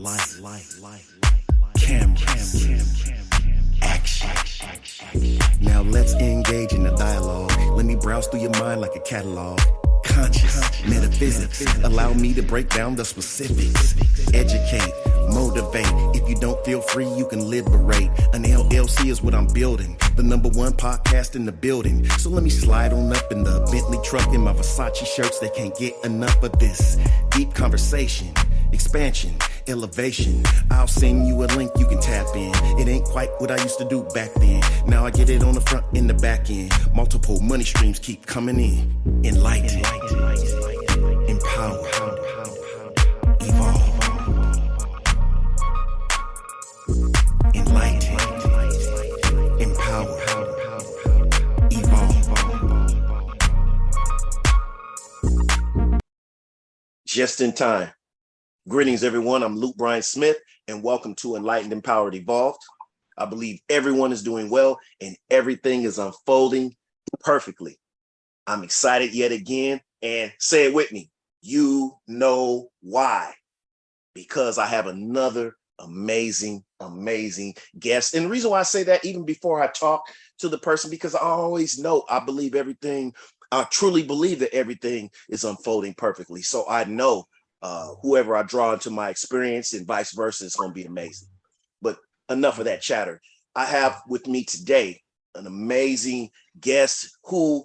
light, cameras, action. Now let's engage in the dialogue. Let me browse through your mind like a catalog. Conscious metaphysics. Allow me to break down the specifics. Educate, motivate. If you don't feel free, you can liberate. An LLC is what I'm building. The number one podcast in the building. So let me slide on up in the Bentley truck in my Versace shirts. They can't get enough of this deep conversation expansion, elevation. I'll send you a link you can tap in. It ain't quite what I used to do back then. Now I get it on the front and the back end. Multiple money streams keep coming in. Enlighten, empower, evolve. Enlighten, empower, evolve. Just in time. Greetings, everyone. I'm Luke Bryan Smith, and welcome to Enlightened, Empowered, Evolved. I believe everyone is doing well and everything is unfolding perfectly. I'm excited yet again, and say it with me. You know why? Because I have another amazing, amazing guest. And the reason why I say that, even before I talk to the person, because I always know I believe everything, I truly believe that everything is unfolding perfectly. So I know uh, whoever I draw into my experience and vice versa is going to be amazing. But enough of that chatter. I have with me today an amazing guest who,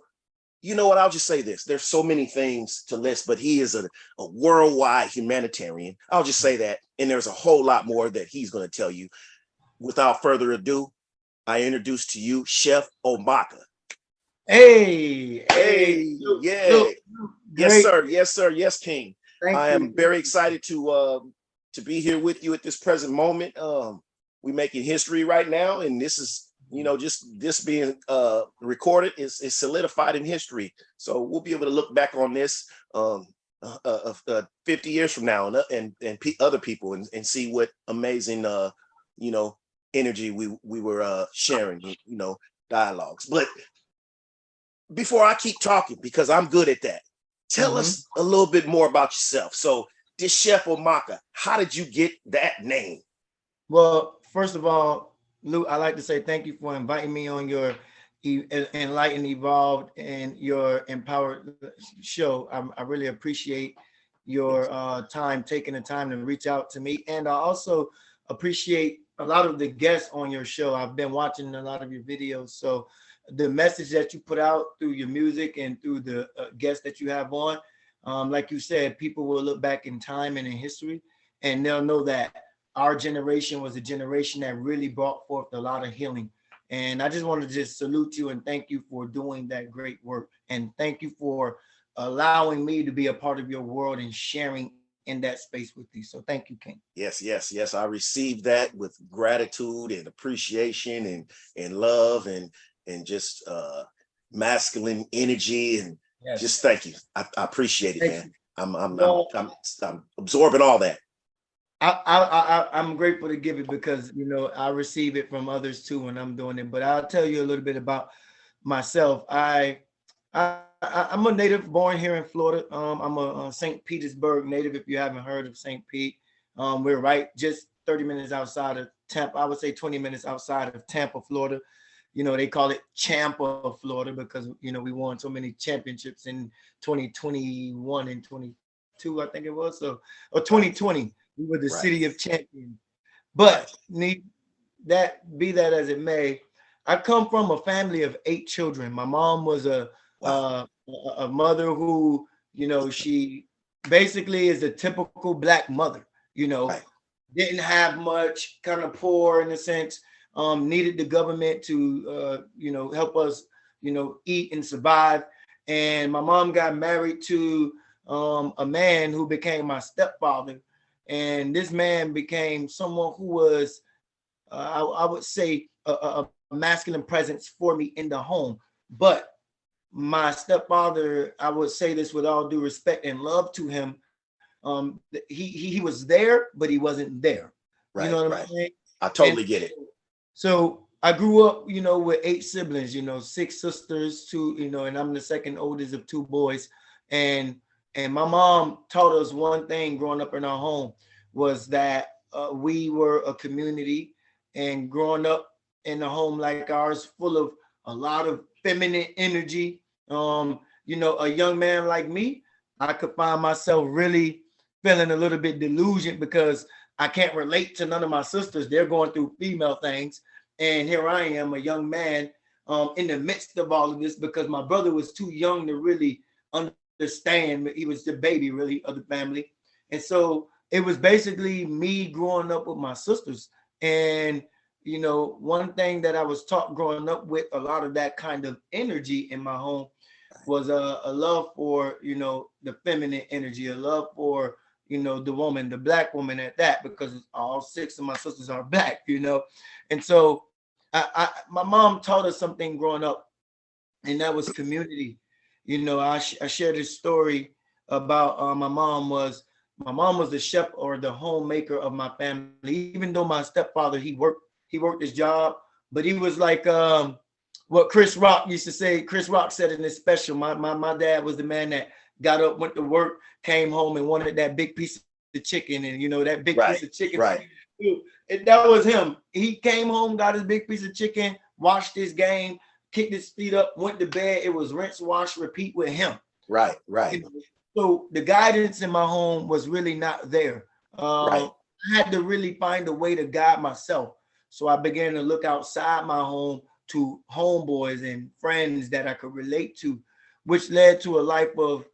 you know what, I'll just say this. There's so many things to list, but he is a, a worldwide humanitarian. I'll just say that. And there's a whole lot more that he's going to tell you. Without further ado, I introduce to you Chef Omaka. Hey, hey, yeah. Yes, sir. Yes, sir. Yes, King. Thank I am very excited to uh, to be here with you at this present moment. Um, we're making history right now, and this is you know just this being uh, recorded is, is solidified in history. So we'll be able to look back on this um, uh, uh, uh 50 years from now, and uh, and, and other people, and, and see what amazing uh, you know energy we we were uh, sharing. You know dialogues, but before I keep talking, because I'm good at that. Tell mm-hmm. us a little bit more about yourself. So, this Chef Omaka, how did you get that name? Well, first of all, Lou, I like to say thank you for inviting me on your Enlightened, Evolved, and your Empowered show. I, I really appreciate your uh, time, taking the time to reach out to me. And I also appreciate a lot of the guests on your show. I've been watching a lot of your videos. So the message that you put out through your music and through the uh, guests that you have on, um, like you said, people will look back in time and in history, and they'll know that our generation was a generation that really brought forth a lot of healing. And I just want to just salute you and thank you for doing that great work. And thank you for allowing me to be a part of your world and sharing in that space with you. So thank you, King. Yes, yes, yes. I received that with gratitude and appreciation and and love and and just uh, masculine energy and yes. just thank you. I, I appreciate it, thank man. I'm I'm, well, I'm, I'm I'm absorbing all that. I, I I I'm grateful to give it because you know I receive it from others too when I'm doing it. But I'll tell you a little bit about myself. I I, am a native born here in Florida. Um, I'm a, a St. Petersburg native. If you haven't heard of St. Pete, um, we're right just 30 minutes outside of Tampa. I would say 20 minutes outside of Tampa, Florida you know, they call it Champa, of Florida, because you know we won so many championships in 2021 and 22, I think it was. So, or 2020, we were the right. city of champions. But need that be that as it may, I come from a family of eight children. My mom was a wow. uh, a mother who, you know, she basically is a typical black mother. You know, right. didn't have much, kind of poor in a sense um, needed the government to, uh, you know, help us, you know, eat and survive. And my mom got married to um, a man who became my stepfather. And this man became someone who was, uh, I, I, would say, a, a masculine presence for me in the home. But my stepfather, I would say this with all due respect and love to him, um, he, he, he was there, but he wasn't there. Right, you know what right. I'm saying? I totally and, get it. So I grew up, you know, with eight siblings, you know, six sisters, two, you know, and I'm the second oldest of two boys. And and my mom taught us one thing growing up in our home was that uh, we were a community and growing up in a home like ours, full of a lot of feminine energy. Um, you know, a young man like me, I could find myself really feeling a little bit delusional because I can't relate to none of my sisters. They're going through female things. And here I am, a young man um, in the midst of all of this because my brother was too young to really understand. He was the baby, really, of the family. And so it was basically me growing up with my sisters. And, you know, one thing that I was taught growing up with a lot of that kind of energy in my home was a, a love for, you know, the feminine energy, a love for, you know, the woman, the black woman at that, because all six of my sisters are black, you know. And so I, I my mom taught us something growing up, and that was community. You know, I, sh- I shared this story about uh, my mom was my mom was the chef or the homemaker of my family. Even though my stepfather he worked he worked his job, but he was like um, what Chris Rock used to say. Chris Rock said in his special, my my my dad was the man that got up, went to work, came home, and wanted that big piece of chicken, and you know that big Right, piece of chicken. right. And that was him. He came home, got his big piece of chicken, watched his game, kicked his feet up, went to bed. It was rinse, wash, repeat with him. Right, right. So the guidance in my home was really not there. Um, Right. I had to really find a way to guide myself. So I began to look outside my home to homeboys and friends that I could relate to, which led to a life of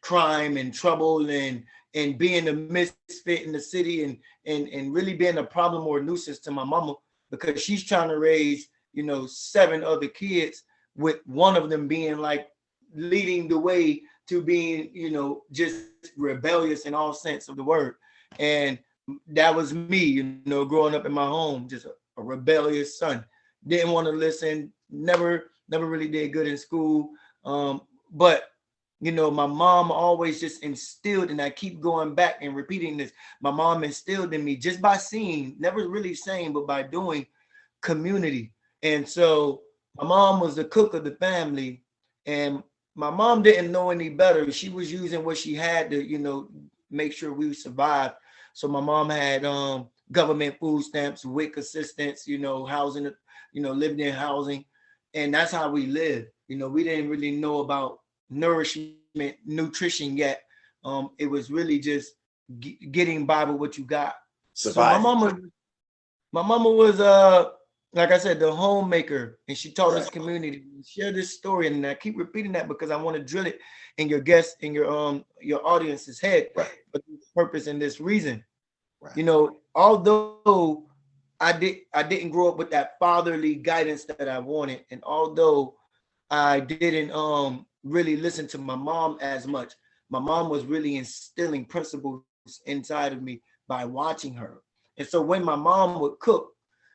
crime and trouble and and being a misfit in the city and and and really being a problem or a nuisance to my mama because she's trying to raise you know seven other kids with one of them being like leading the way to being you know just rebellious in all sense of the word. And that was me you know growing up in my home just a, a rebellious son. Didn't want to listen never never really did good in school. Um but you know my mom always just instilled and i keep going back and repeating this my mom instilled in me just by seeing never really saying but by doing community. And so my mom was the cook of the family and my mom didn't know any better. She was using what she had to you know make sure we survived. So my mom had um government food stamps wic assistance you know housing you know lived in housing and that's how we lived. You know we didn't really know about nourishment nutrition yet um it was really just g- getting by with what you got so my mama, my mama was uh like I said, the homemaker, and she taught us Right. community. Share this story, and I keep repeating that because I want to drill it in your guest, in your um your audience's head Right. for this purpose and this reason. Right. You know, although I did I didn't grow up with that fatherly guidance that I wanted, and although I didn't um really listen to my mom as much, my mom was really instilling principles inside of me by watching her. And so when my mom would cook,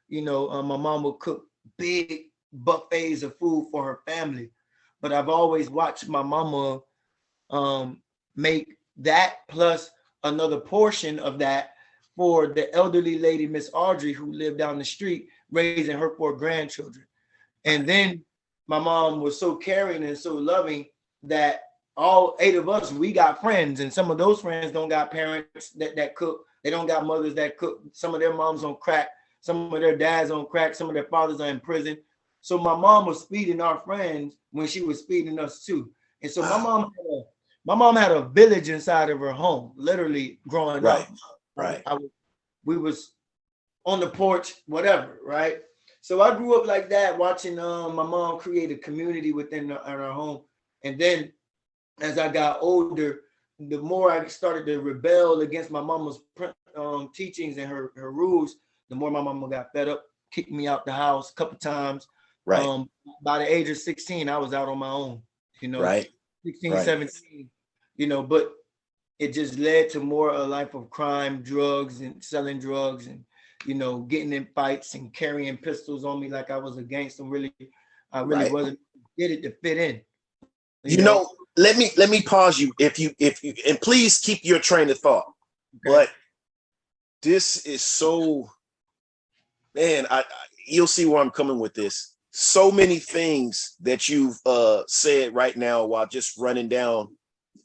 you know, uh, my mom would cook big buffets of food for her family. But I've always watched my mama um, make that plus another portion of that for the elderly lady, Miss Audrey, who lived down the street, raising her four grandchildren. And then my mom was so caring and so loving that all eight of us, we got friends, and some of those friends don't got parents that, that cook. They don't got mothers that cook. Some of their moms on crack. Some of their dads on crack. Some of their fathers are in prison. So my mom was feeding our friends when she was feeding us too. And so my ah. mom, had a, my mom had a village inside of her home, literally growing Right. up. Right. I we was on the porch, whatever, right? So I grew up like that, watching um, my mom create a community within the, in our home. And then as I got older, the more I started to rebel against my mama's um, teachings and her, her rules, the more my mama got fed up, kicked me out the house a couple times. Right. Um, by the age of 16, I was out on my own, you know, right. 16, Right. 17, you know, but it just led to more a life of crime, drugs, and selling drugs, and you know, getting in fights and carrying pistols on me like I was a gangster. Really, I really Right. wasn't. Did it to fit in. You know, let me let me pause you if you if you and please keep your train of thought. But this is so man, I, I you'll see where I'm coming with this. So many things that you've uh said right now while just running down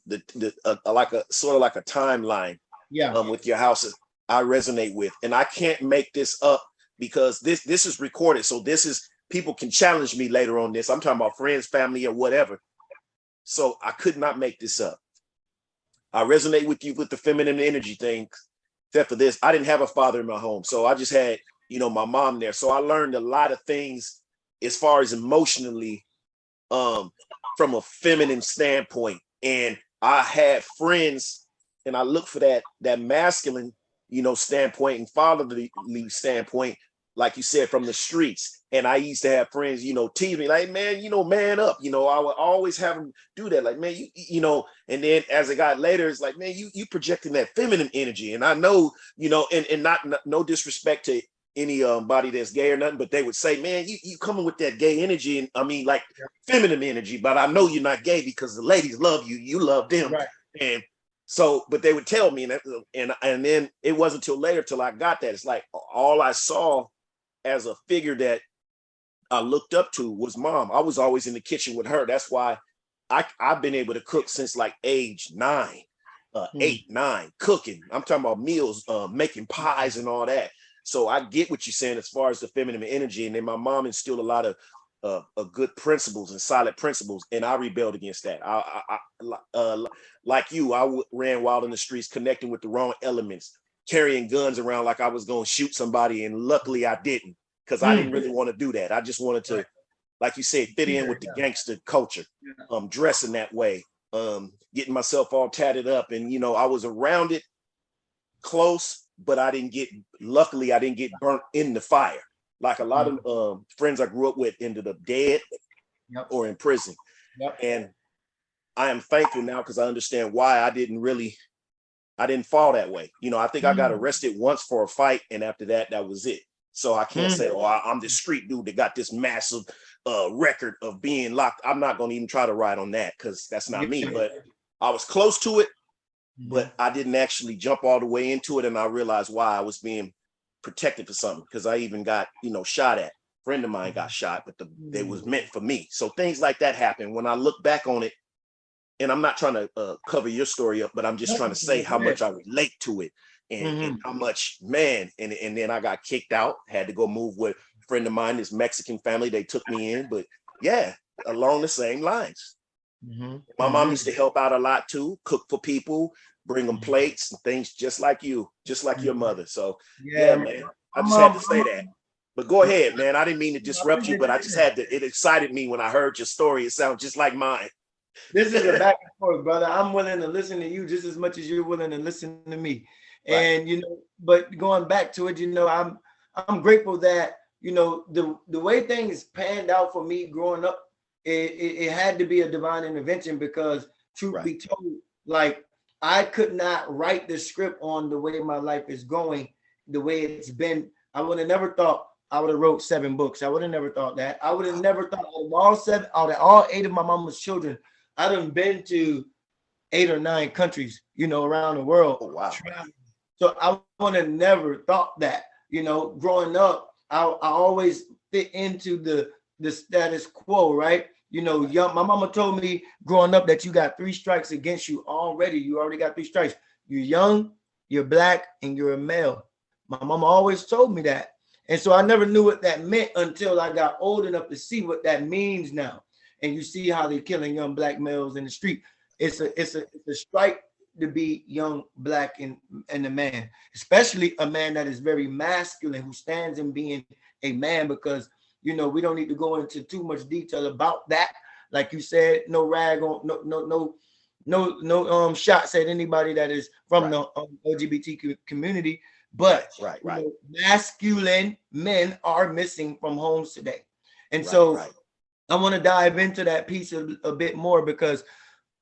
the the uh, like a sort of like a timeline yeah, um with your house. I resonate with, and I can't make this up because this this is recorded. So this is people can challenge me later on this. I'm talking about friends, family, or whatever. So I could not make this up. I resonate with you with the feminine energy thing. Except for this, I didn't have a father in my home, so I just had you know my mom there. So I learned a lot of things as far as emotionally, um, from a feminine standpoint. And I had friends, and I look for that that masculine, you know, standpoint and fatherly standpoint like you said, from the streets. And I used to have friends, you know, tease me like, man, you know, man up. You know, I would always have them do that. Like, man, you, you know, and then as it got later, it's like, man, you you projecting that feminine energy. And I know, you know, and, and not no disrespect to any um body that's gay or nothing, but they would say, man, you, you coming with that gay energy. And I mean, like feminine energy, but I know you're not gay because the ladies love you, you love them. Right. And so, but they would tell me, and and and then it wasn't until later till I got that. It's like all I saw as a figure that I looked up to was mom. I was always in the kitchen with her. That's why I, I've been able to cook since like age nine, uh, mm. eight, nine, cooking. I'm talking about meals, uh, making pies and all that. So I get what you're saying as far as the feminine energy. And then my mom instilled a lot of uh, uh, good principles and solid principles, and I rebelled against that. I, I, I uh, like you, I w- ran wild in the streets, connecting with the wrong elements, carrying guns around like I was going to shoot somebody, and luckily I didn't because I didn't really mm. want to do that. I just wanted to, like you said, fit in with the gangster culture, um, dressing that way, um, getting myself all tatted up, and you know I was around it close, but I didn't get. Luckily, I didn't get burnt in the fire like a lot mm. of um, friends I grew up with ended up dead yep. or in prison, yep. and I am thankful now because I understand why I didn't really I didn't fall that way. You know, I think mm. I got mm. arrested once for a fight, and after that, that was it. So I can't mm. say, oh, I, am this street dude that got this massive uh, record of being locked. I'm not going to even try to ride on that because that's not me. But I was close to it, but mm-hmm. I didn't actually jump all the way into it, and I realized why I was being protected for something because I even got you know shot at. A friend of mine got mm-hmm. shot, but the, it was meant for me. So things like that happen. When I look back on it, and I'm not trying to uh, cover your story up, but I'm just trying to say how much I relate to it and, mm-hmm. and, how much man. And and then I got kicked out, had to go move with a friend of mine, this Mexican family. They took me in, but yeah, along the same lines. Mm-hmm. My mom used to mm-hmm. help out a lot too, cook for people, bring them plates and things, just like you, just like your mother. So yeah, yeah man, I just had to say that. But go ahead, man. I didn't mean to disrupt you, but I just had to. It excited me when I heard your story. It sounds just like mine. This is a back and forth, brother. I'm willing to listen to you just as much as you're willing to listen to me. Right. And you know, but going back to it, you know, I'm I'm grateful that you know the the way things panned out for me growing up, it, it, it had to be a divine intervention because truth right. be told, like I could not write the script on the way my life is going, the way it's been. I would have never thought I would have wrote seven books. I would have never thought that. I would have never thought of all seven, out of all eight of my mama's children, I done been to eight or nine countries, you know, around the world. Oh, wow. So I would have never thought that, you know, growing up, I, I always fit into the the status quo, right? You know, young my mama told me growing up that you got three strikes against you already. You already got three strikes. You're young, you're black, and you're a male. My mama always told me that. And so I never knew what that meant until I got old enough to see what that means now and you see how they're killing young black males in the street. It's a it's a it's a strike to be young black and and a man, especially a man that is very masculine who stands in being a man because you know we don't need to go into too much detail about that. Like you said, no rag on no no no no no um shots at anybody that is from right. the um, LGBT community. But right, right, right. Know, masculine men are missing from homes today, and right, so. I want to dive into that piece a, a bit more because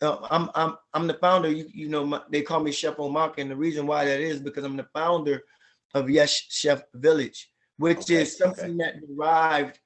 uh, I'm I'm I'm the founder. You, you know, my, they call me Chef Omaka, and the reason why that is because I'm the founder of Yes Chef Village, which okay, is something okay. that derived.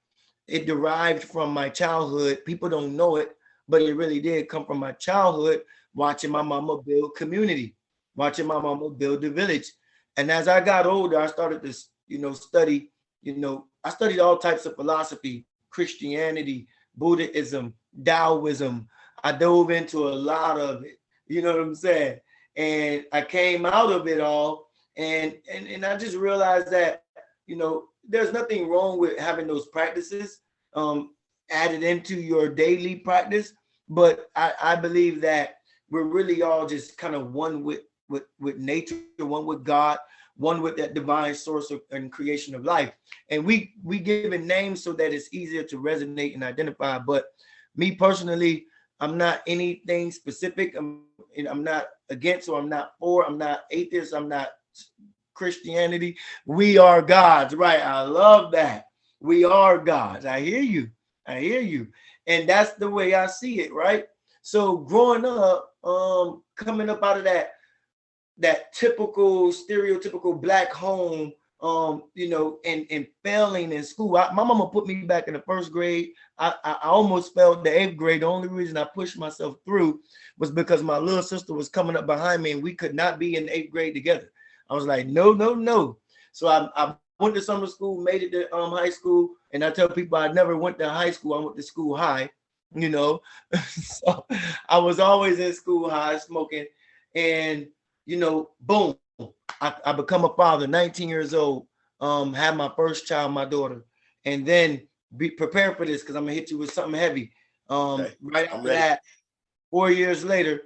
It derived from my childhood. People don't know it, but it really did come from my childhood. Watching my mama build community, watching my mama build the village, and as I got older, I started to you know study. You know, I studied all types of philosophy, Christianity, Buddhism, Taoism. I dove into a lot of it. You know what I'm saying? And I came out of it all And and and I just realized that you know there's nothing wrong with having those practices um, added into your daily practice, but I, I believe that we're really all just kind of one with with with nature, one with God, one with that divine source of, and creation of life. And we we give it names so that it's easier to resonate and identify. But me personally, I'm not anything specific. I'm I'm not against or I'm not for. I'm not atheist. I'm not Christianity. We are gods, right? I love that. We are gods. I hear you. I hear you. And that's the way I see it, right? So growing up, um, coming up out of that that typical stereotypical black home um, you know, and and failing in school. I, my mama put me back in the first grade. I, I, I almost failed the eighth grade. The only reason I pushed myself through was because my little sister was coming up behind me, and we could not be in eighth grade together. I was like, no, no, no. So I, I went to summer school, made it to um, high school, and I tell people I never went to high school. I went to school high, you know. so I was always in school high smoking, and you know, boom, I, I become a father, 19 years old, um, had my first child, my daughter, and then be prepared for this because I'm gonna hit you with something heavy. Um, okay. right after that, four years later,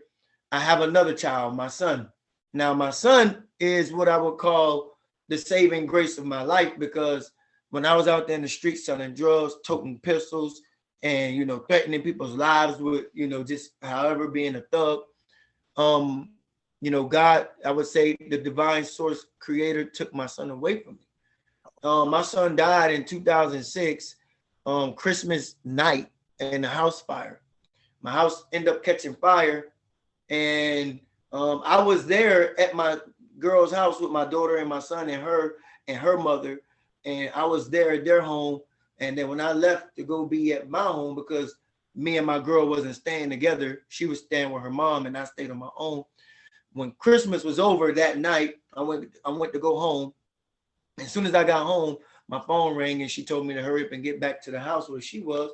I have another child, my son. Now, my son is what I would call the saving grace of my life because when I was out there in the streets selling drugs, toting pistols, and you know, threatening people's lives with, you know, just however being a thug, um, you know, God, I would say the divine source creator took my son away from me. Um, my son died in 2006, um, Christmas night in a house fire. My house ended up catching fire, and um, I was there at my girl's house with my daughter and my son and her and her mother, and I was there at their home. And then when I left to go be at my home because me and my girl wasn't staying together, she was staying with her mom, and I stayed on my own when Christmas was over that night, I went I went to go home. As soon as I got home, my phone rang and she told me to hurry up and get back to the house where she was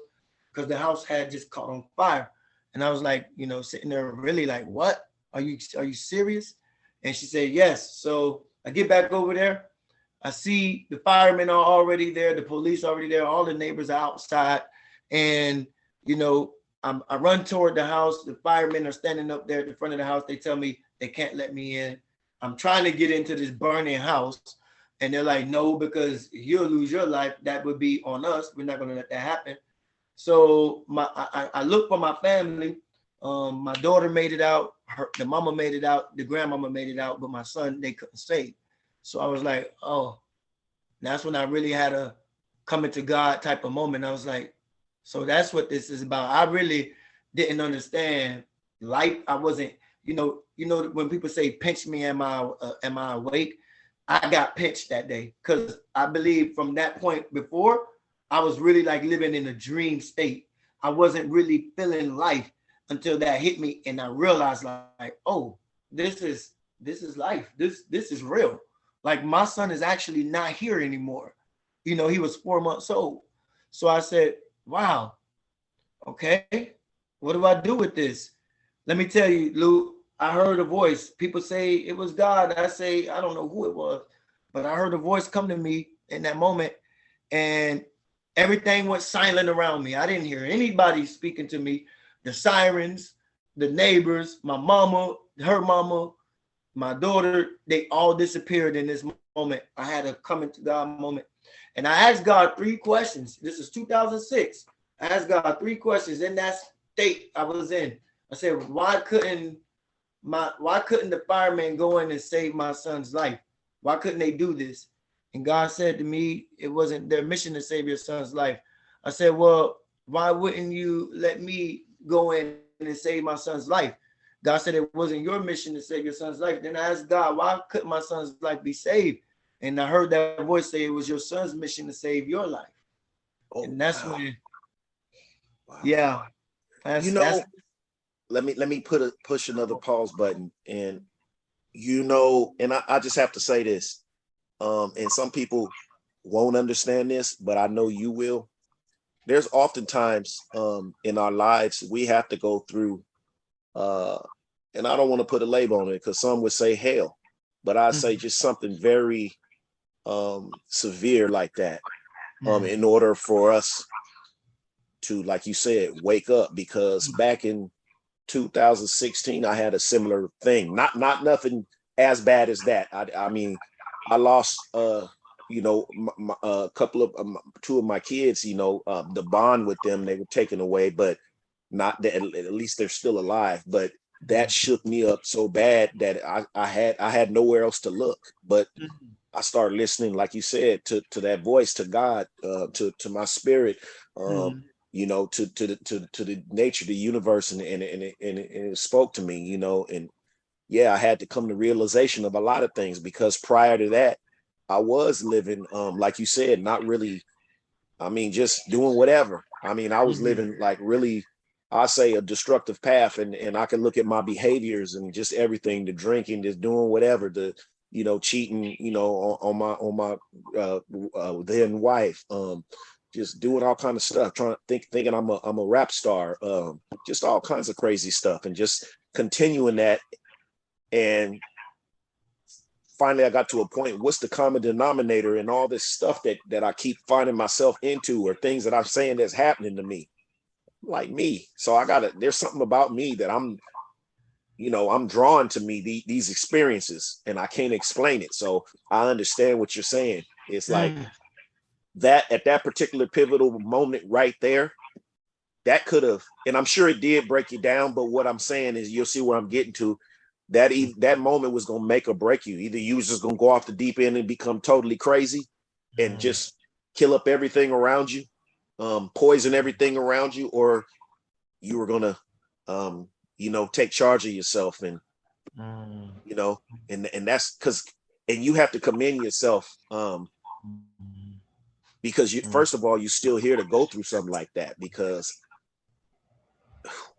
because the house had just caught on fire. And I was like, you know, sitting there really like, what? Are you are you serious? And she said, yes. So I get back over there. I see the firemen are already there, the police already there, all the neighbors are outside. And, you know, I'm, I run toward the house. The firemen are standing up there at the front of the house. They tell me they can't let me in. I'm trying to get into this burning house. And they're like, no, because you'll lose your life. That would be on us. We're not going to let that happen. So my I, I look for my family. Um, my daughter made it out. Her, the mama made it out. The grandmama made it out. But my son, they couldn't save. So I was like, oh, that's when I really had a coming to God type of moment. I was like, so that's what this is about. I really didn't understand life. I wasn't you know, you know when people say pinch me, am I uh, am I awake? I got pinched that day because I believe from that point before, I was really like living in a dream state. I wasn't really feeling life until that hit me, and I realized like, oh, this is this is life. This this is real. Like my son is actually not here anymore. You know, he was four months old. So I said, wow, okay, what do I do with this? Let me tell you, Lou, I heard a voice. People say it was God. I say, I don't know who it was, but I heard a voice come to me in that moment, and everything went silent around me. I didn't hear anybody speaking to me. The sirens, the neighbors, my mama, her mama, my daughter, they all disappeared in this moment. I had a coming to God moment. And I asked God three questions. This is 2006. I asked God three questions in that state I was in. I said, why couldn't my why couldn't the firemen go in and save my son's life? Why couldn't they do this? And God said to me, it wasn't their mission to save your son's life. I said, well, why wouldn't you let me go in and save my son's life? God said it wasn't your mission to save your son's life. Then I asked God, why couldn't my son's life be saved? And I heard that voice say it was your son's mission to save your life. Oh, and that's wow. when, wow. yeah, that's, you know, let me let me put a push another pause button and you know and I, I just have to say this um and some people won't understand this but i know you will there's oftentimes um in our lives we have to go through uh and i don't want to put a label on it because some would say hell but I say just something very um severe like that. Um, in order for us to, like you said, wake up because back in 2016, I had a similar thing. Not not nothing as bad as that. I, I mean, I lost uh you know a couple of um, two of my kids you know uh, the bond with them they were taken away but not that at least they're still alive but that shook me up so bad that I, I had I had nowhere else to look but mm-hmm. I started listening like you said to to that voice to God uh, to to my spirit um, mm-hmm. you know to to the to, to the nature the universe and and, and, it, and, it, and it spoke to me you know and yeah I had to come to realization of a lot of things because prior to that I was living um like you said not really I mean just doing whatever I mean I was mm-hmm. living like really I say a destructive path, and and I can look at my behaviors and just everything, the drinking, just doing whatever, the you know cheating, you know on, on my on my uh, uh, then wife, um, just doing all kind of stuff, trying to think thinking I'm a I'm a rap star, um, just all kinds of crazy stuff, and just continuing that, and finally I got to a point. What's the common denominator in all this stuff that that I keep finding myself into, or things that I'm saying that's happening to me? like me. So I gotta, there's something about me that I'm, you know, I'm drawn to me the, these experiences and I can't explain it. So I understand what you're saying. It's like mm. that at that particular pivotal moment right there, that could have, and I'm sure it did break you down. But what I'm saying is you'll see where I'm getting to. That e- that moment was gonna make or break you. Either you was just gonna go off the deep end and become totally crazy and mm. just kill up everything around you, um, poison everything around you, or you were gonna, um, you know, take charge of yourself and, mm. you know, and and that's because, and you have to commend yourself, um, because you mm. first of all you're still here to go through something like that because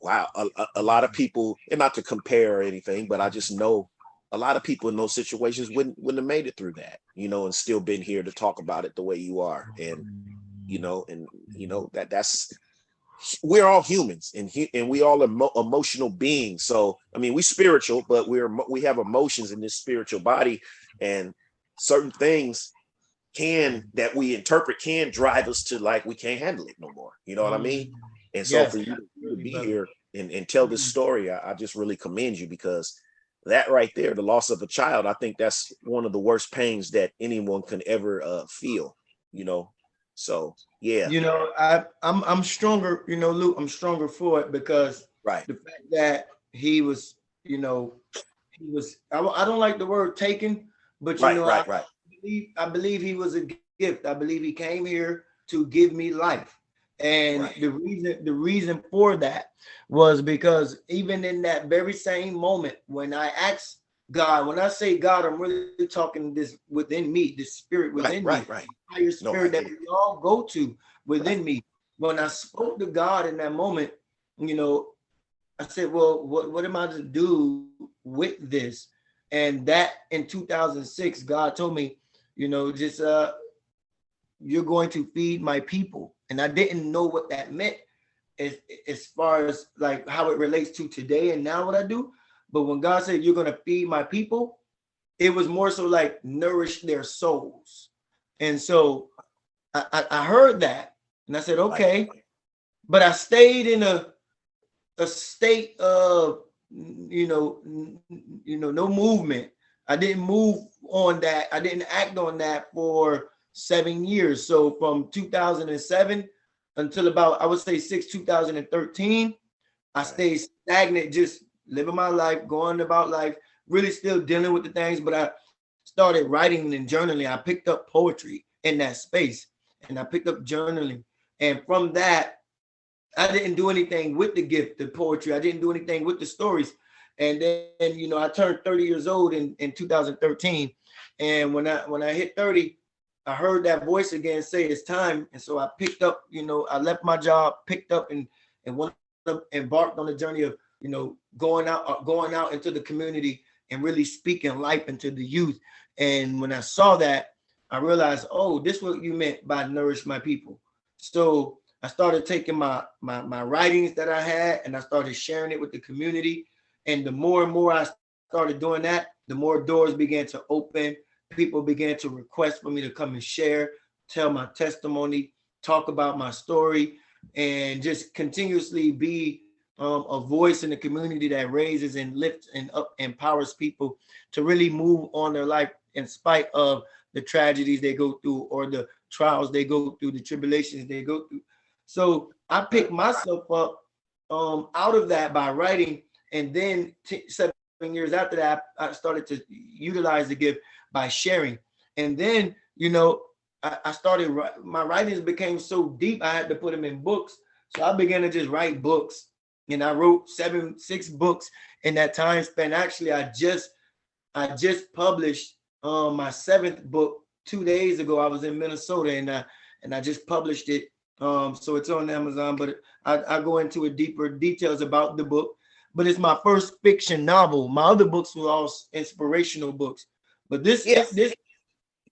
wow a, a, lot of people and not to compare or anything but i just know a lot of people in those situations wouldn't wouldn't have made it through that you know and still been here to talk about it the way you are and you know, and you know that that's we're all humans and he, and we all emo- emotional beings. So I mean, we spiritual, but we're we have emotions in this spiritual body, and certain things can that we interpret can drive us to like we can't handle it no more. You know what I mean? And so yes. for you to be here and, and tell this mm-hmm. story, I, I just really commend you because that right there, the loss of a child, I think that's one of the worst pains that anyone can ever uh, feel. You know, so yeah, you know, I I'm I'm stronger. You know, Luke, I'm stronger for it because right the fact that he was, you know, he was. I, I don't like the word taken, but you right, know, right, I, right. Believe, I believe he was a gift. I believe he came here to give me life. And right. the reason the reason for that was because even in that very same moment when I asked God, when I say God, I'm really talking this within me, the spirit within right, me, right, right. higher spirit no, that we all go to within right. me. When I spoke to God in that moment, you know, I said, Well, what, what am I to do with this? And that in 2006, God told me, you know, just uh you're going to feed my people. And I didn't know what that meant as, as far as like how it relates to today and now what I do. But when God said, You're going to feed my people, it was more so like nourish their souls. And so I, I, heard that and I said, Okay. But I stayed in a a state of you know you know no movement i didn't move on that i didn't act on that for seven years so from 2007 until about i would say 6 2013 i stayed stagnant just living my life, going about life, really still dealing with the things. But I started writing and journaling. I picked up poetry in that space and I picked up journaling. And from that, I didn't do anything with the gift, of poetry. I didn't do anything with the stories. And then, you know, I turned 30 years old in, in 2013. And when I when I hit 30, I heard that voice again say it's time. And so I picked up, you know, I left my job, picked up and and went embarked on the journey of you know, going out, uh, going out into the community and really speaking life into the youth. And when I saw that, I realized, oh, this what you meant by nourish my people. So I started taking my my my writings that I had and I started sharing it with the community. And the more and more I started doing that, the more doors began to open. People began to request for me to come and share, tell my testimony, talk about my story, and just continuously be um, a voice in the community that raises and lifts and up empowers people to really move on their life in spite of the tragedies they go through or the trials they go through, the tribulations they go through. So I picked myself up um, out of that by writing, and then t- seven years after that, I started to utilize the gift by sharing. And then, you know, I, I started my writings became so deep, I had to put them in books. So I began to just write books, and I wrote seven, six books in that time span. Actually, I just, I just published um, my seventh book two days ago. I was in Minnesota, and I and I just published it um, so it's on Amazon, but I, I go into a deeper details about the book. But it's my first fiction novel. My other books were all inspirational books. But this, Yes. this,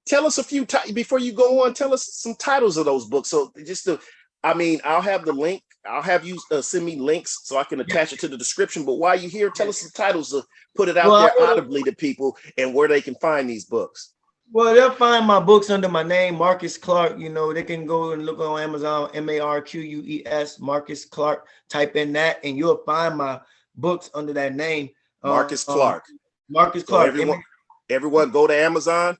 Tell us a few ti- before you go on. Tell us some titles of those books. So just to, I mean, I'll have the link. I'll have you uh, send me links so I can attach it to the description. But while you're here, tell us some titles to put it out Well, there audibly to people and where they can find these books. well, they'll find my books under my name, Marques Clark. You know, they can go and look on Amazon, M A R Q U E S, Marques Clark. Type in that, and you'll find my books under that name, Marques um, Clark. Marques So Clark. everyone, everyone, go to Amazon.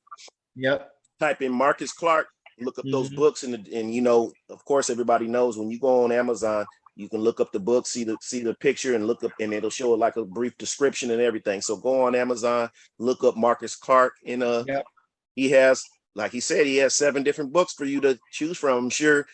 Yep. type in Marques Clark, look up those Mhm. books, and and you know, of course, everybody knows when you go on Amazon, you can look up the book, see the see the picture, and look up, and it'll show like a brief description and everything. So go on Amazon, look up Marques Clark, and uh, Yep. he has, like he said, he has seven different books for you to choose from. I'm sure,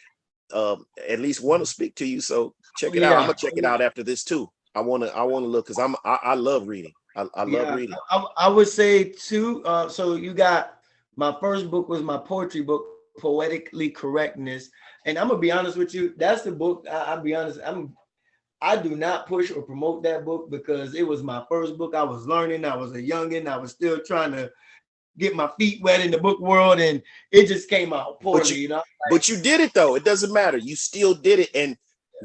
um, at least one will speak to you. So check it out. I'm gonna check it out after this too. I wanna I wanna look because I'm I, I love reading. I, I love Yeah, reading. I, I would say two. Uh, so you got my first book was my poetry book, Poetically Correctness, and I'm gonna be honest with you. That's the book. I, I'll be honest. I'm. I do not push or promote that book because it was my first book. I was learning. I was a youngin. I was still trying to get my feet wet in the book world, and it just came out poorly. you- You, know. But you did it though. It doesn't matter. You still did it. And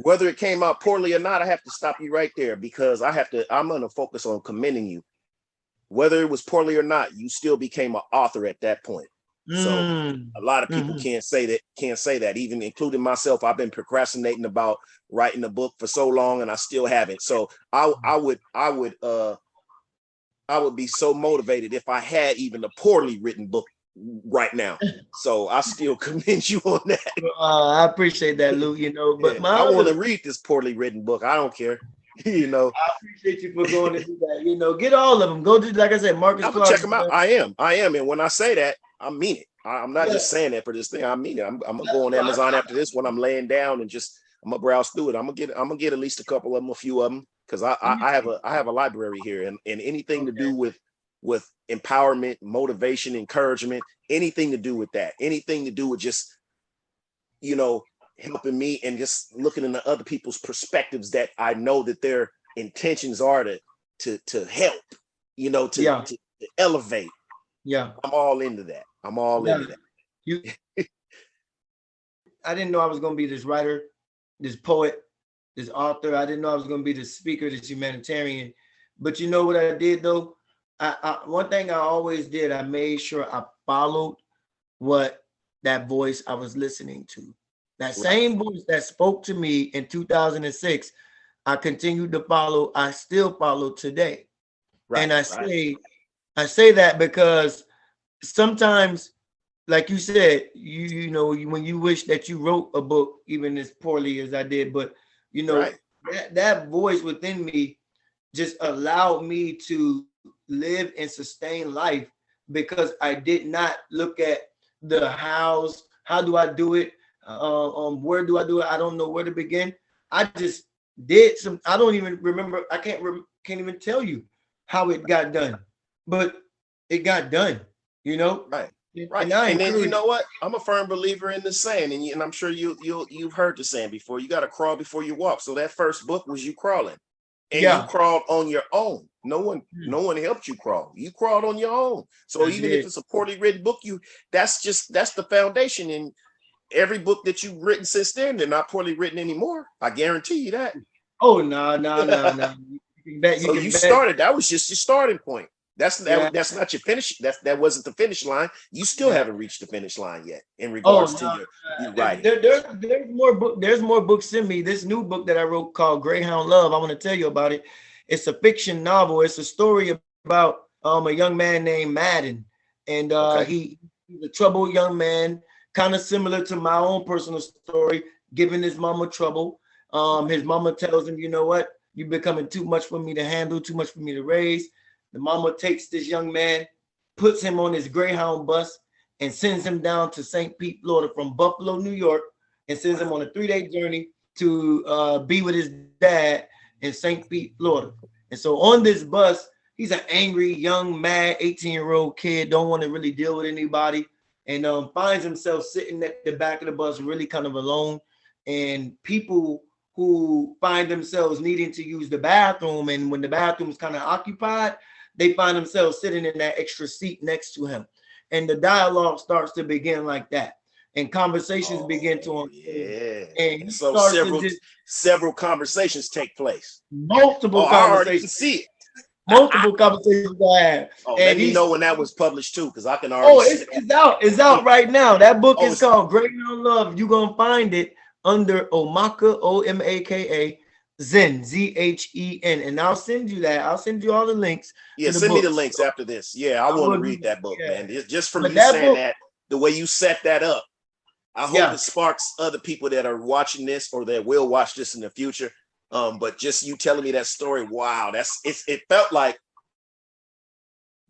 whether it came out poorly or not, I have to stop you right there because I have to, I'm gonna focus on commending you. Whether it was poorly or not, you still became an author at that point. So, Mm, A lot of people Mhm. can't say that, can't say that, even including myself. I've been procrastinating about writing a book for so long and I still haven't. So I I would I would uh I would be so motivated if I had even a poorly written book right now. So I still commend you on that. uh, I appreciate that, Lou. You know, but Yeah, my I want to read this poorly written book. I don't care. you know, I appreciate you for going to do that. You know, get all of them. Go to like I said, Marques. I'm gonna Clark, check them out. I am. I am. And when I say that, I mean it. I, am not just saying that for this thing. I mean it. I'm, I'm gonna go on Amazon after this when I'm laying down and just I'm gonna browse through it. I'm gonna get I'm gonna get at least a couple of them, a few of them, because I, I I have a I have a library here, and and anything to do with with empowerment, motivation, encouragement, anything to do with that, anything to do with just you know helping me and just looking into other people's perspectives that I know that their intentions are to to to help, you know, to, Yeah. to, to elevate. Yeah. I'm all into that. I'm all Yeah. into that. You I didn't know I was gonna be this writer, this poet, this author. I didn't know I was gonna be this speaker, this humanitarian. But you know what I did though? I, I one thing I always did, I made sure I followed what that voice I was listening to. That same voice that spoke to me in 2006, I continued to follow, I still follow today. Right, and I right. say, I say that because sometimes, like you said, you you know, when you wish that you wrote a book, even as poorly as I did, but you know, Right. that, that voice within me just allowed me to live and sustain life because I did not look at the hows, how do I do it, uh, um, where do I do it? I don't know where to begin. I just did some. I don't even remember. I can't rem- can't even tell you how it got done, but it got done. You know, Right. Right. And, And then you know what? I'm a firm believer in the saying, and, you, and I'm sure you you you've heard the saying before. You got to crawl before you walk. So that first book was you crawling, and Yeah. you crawled on your own. No one Hmm. no one helped you crawl. You crawled on your own. So even if it's a poorly written book, you that's just that's the foundation. And every book that you've written since then, they're not poorly written anymore. I guarantee you that. oh no no no no. You bet. You so you bet. started. That was just your starting point. That's that, Yeah. that's not your finish. That's that wasn't the finish line. You still Yeah. haven't reached the finish line yet in Oh, regards to no, your, your writing. there- there's there's more book. There's more books in me. This new book that I wrote called Greyhound Love. I want to tell you about it. It's a fiction novel. It's a story about um a young man named Madden, and uh, Okay. he he's a troubled young man, kind of similar to my own personal story, giving his mama trouble. Um, his mama tells him, you know what, you're becoming too much for me to handle, too much for me to raise. The mama takes this young man, puts him on his Greyhound bus, and sends him down to St. Pete, Florida from Buffalo, New York, and sends him on a three-day journey to uh, be with his dad in St. Pete, Florida. And so on this bus, he's an angry, young, mad 18-year-old kid, don't want to really deal with anybody, and um, finds himself sitting at the back of the bus, really kind of alone. And people who find themselves needing to use the bathroom, and when the bathroom's kind of occupied, they find themselves sitting in that extra seat next to him. And the dialogue starts to begin like that. And conversations oh, begin to Oh, unfold. yeah. And So several just several conversations take place. multiple Oh, I already conversations, see it. multiple conversations I had. Oh, And let me know when that was published too, because I can already Oh, it's, it. it's out. It's out right now. That book Oh, is called Great on Love. You're gonna find it under Omaka, O-M-A-K-A, Zhen, Z-H-E-N. And I'll send you that. I'll send you all the links. Yeah, the send me the links after this. Yeah, I I want to read that book, yeah. man. It's just from But you saying book- that, the way you set that up, I hope Yeah. it sparks other people that are watching this or that will watch this in the future. Um, but just you telling me that story, wow, that's it's it felt like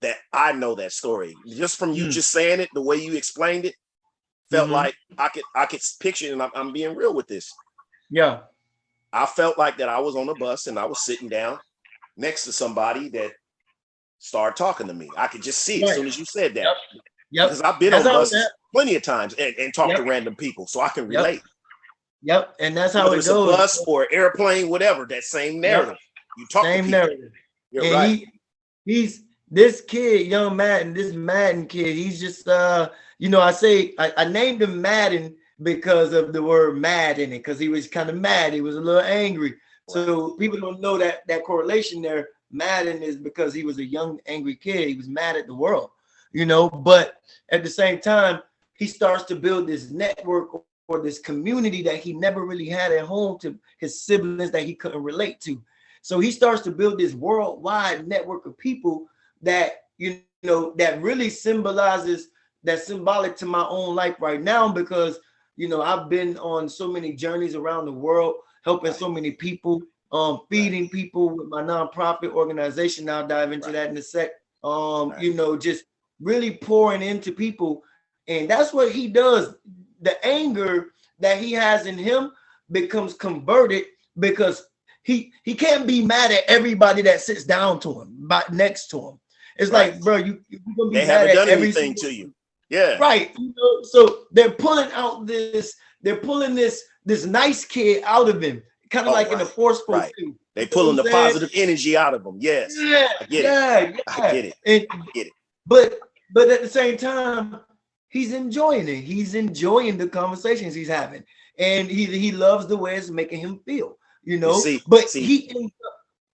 that I know that story. Just from you Mm. just saying it, the way you explained it, felt Mhm. like I could I could picture it, and I'm, I'm being real with this. Yeah. I felt like that I was on a bus and I was sitting down next to somebody that started talking to me. I could just see it as soon as you said that. Yep. Yep. Because I've been That's on buses that- plenty of times and, and talked to random people, so I can relate. Yep. And that's how Whether it it's a goes. bus or airplane, whatever, that same narrative. You talk to Same people. narrative. You're and right. he he's this kid, young Madden, this Madden kid, he's just uh, you know, I say I, I named him Madden because of the word mad in it, because he was kind of mad, he was a little angry. So people don't know that that correlation there. Madden is because he was a young, angry kid. He was mad at the world, you know. But at the same time, he starts to build this network or this community that he never really had at home to his siblings that he couldn't relate to. So he starts to build this worldwide network of people that you know that really symbolizes that's symbolic to my own life right now because you know I've been on so many journeys around the world, helping so many people, um, feeding people with my nonprofit organization. I'll dive into Right. that in a sec. Um, Right. you know, just really pouring into people, and that's what he does. The anger that he has in him becomes converted because he he can't be mad at everybody that sits down to him, but next to him. It's Right. like, bro, you you're gonna be They mad haven't at done anything to you. Yeah. right? You know, so they're pulling out this, they're pulling this this nice kid out of him, kind of Oh, like in a right, forceful right. way. They pulling the You know what positive energy out of them. Yes. Yeah, I get it. yeah, yeah. I get it. And, get it. But but at the same time, he's enjoying it. He's enjoying the conversations he's having, and he he loves the way it's making him feel. You know, see- but see- he.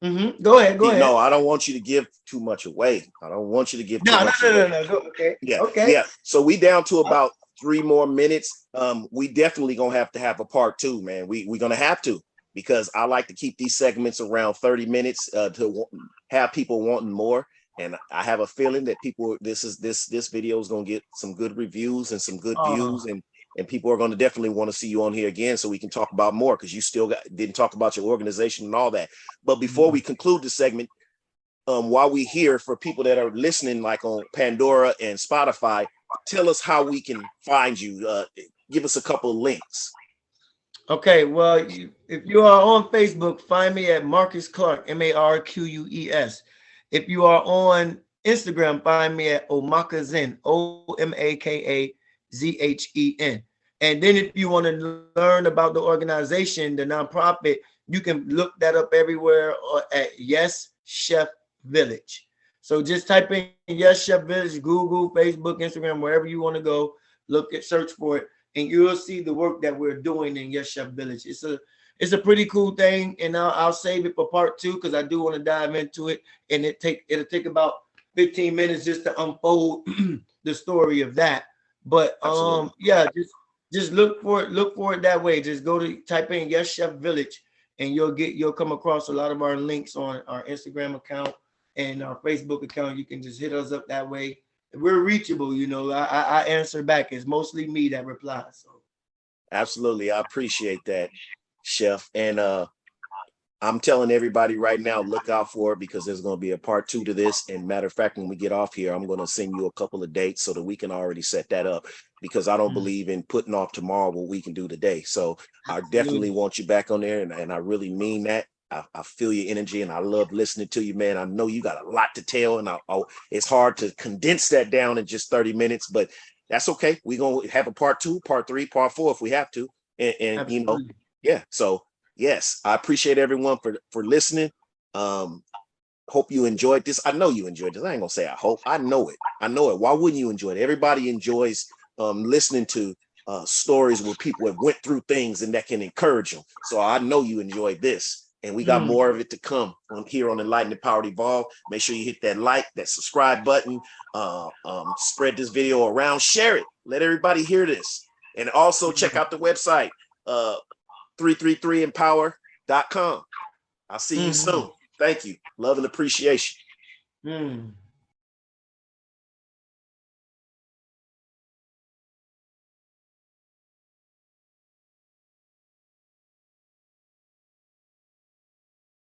Mhm, Go ahead. Go ahead. No, I don't want you to give too much away. I don't want you to give too no, no, no, no, no. Go, okay. Yeah. Okay. Yeah. So we down to about three more minutes. Um, we definitely gonna have to have a part two, man. We we're gonna have to because I like to keep these segments around 30 minutes uh, to wa- have people wanting more. And I have a feeling that people this is this this video is gonna get some good reviews and some good Uh-huh. views and and people are going to definitely want to see you on here again so we can talk about more because you still got didn't talk about your organization and all that. But before Mm-hmm. we conclude the segment, um, while we here for people that are listening, like on Pandora and Spotify, tell us how we can find you. Uh, give us a couple of links. Okay, well, if you are on Facebook, find me at Marques Clark, M A R Q U E S. If you are on Instagram, find me at Omaka Zhen, O M A K A Z H E N. And then if you want to learn about the organization, the nonprofit, you can look that up everywhere or at Yes Chef Village. So just type in Yes Chef Village, Google, Facebook, Instagram, wherever you want to go, look at search for it and you'll see the work that we're doing in Yes Chef Village. It's a it's a pretty cool thing, and I'll, I'll save it for part two because I do want to dive into it, and it take it'll take about 15 minutes just to unfold the story of that. But um, yeah, just just look for it, look for it that way. Just go to type in Yes Chef Village, and you'll get you'll come across a lot of our links on our Instagram account and our Facebook account. You can just hit us up that way. We're reachable, you know. I, I, I answer back. It's mostly me that replies. So Absolutely. I appreciate that, Chef. And uh I'm telling everybody right now, look out for it because there's going to be a part two to this. And matter of fact, when we get off here, I'm going to send you a couple of dates so that we can already set that up because I don't Mhm. believe in putting off tomorrow what we can do today. So I definitely want you back on there. And, and I really mean that. I, I feel your energy and I love listening to you, man. I know you got a lot to tell, and I, I, it's hard to condense that down in just 30 minutes, but that's okay. We're going to have a part two, part three, part four if we have to. And, and you know. Yeah so yes i appreciate everyone for for listening. Um hope you enjoyed this. I know you enjoyed this. I ain't gonna say i hope. I know it. I know it. Why wouldn't you enjoy it? Everybody enjoys um listening to uh stories where people have went through things and that can encourage them so i know you enjoyed this and we got Mm. more of it to come on here on enlightened empowered evolve. Make sure you hit that like that subscribe button uh um spread this video around. Share it. Let everybody hear this. And also check out the website uh 333empower.com. I'll see you Mhm. soon. Thank you. Love and appreciation. Mm.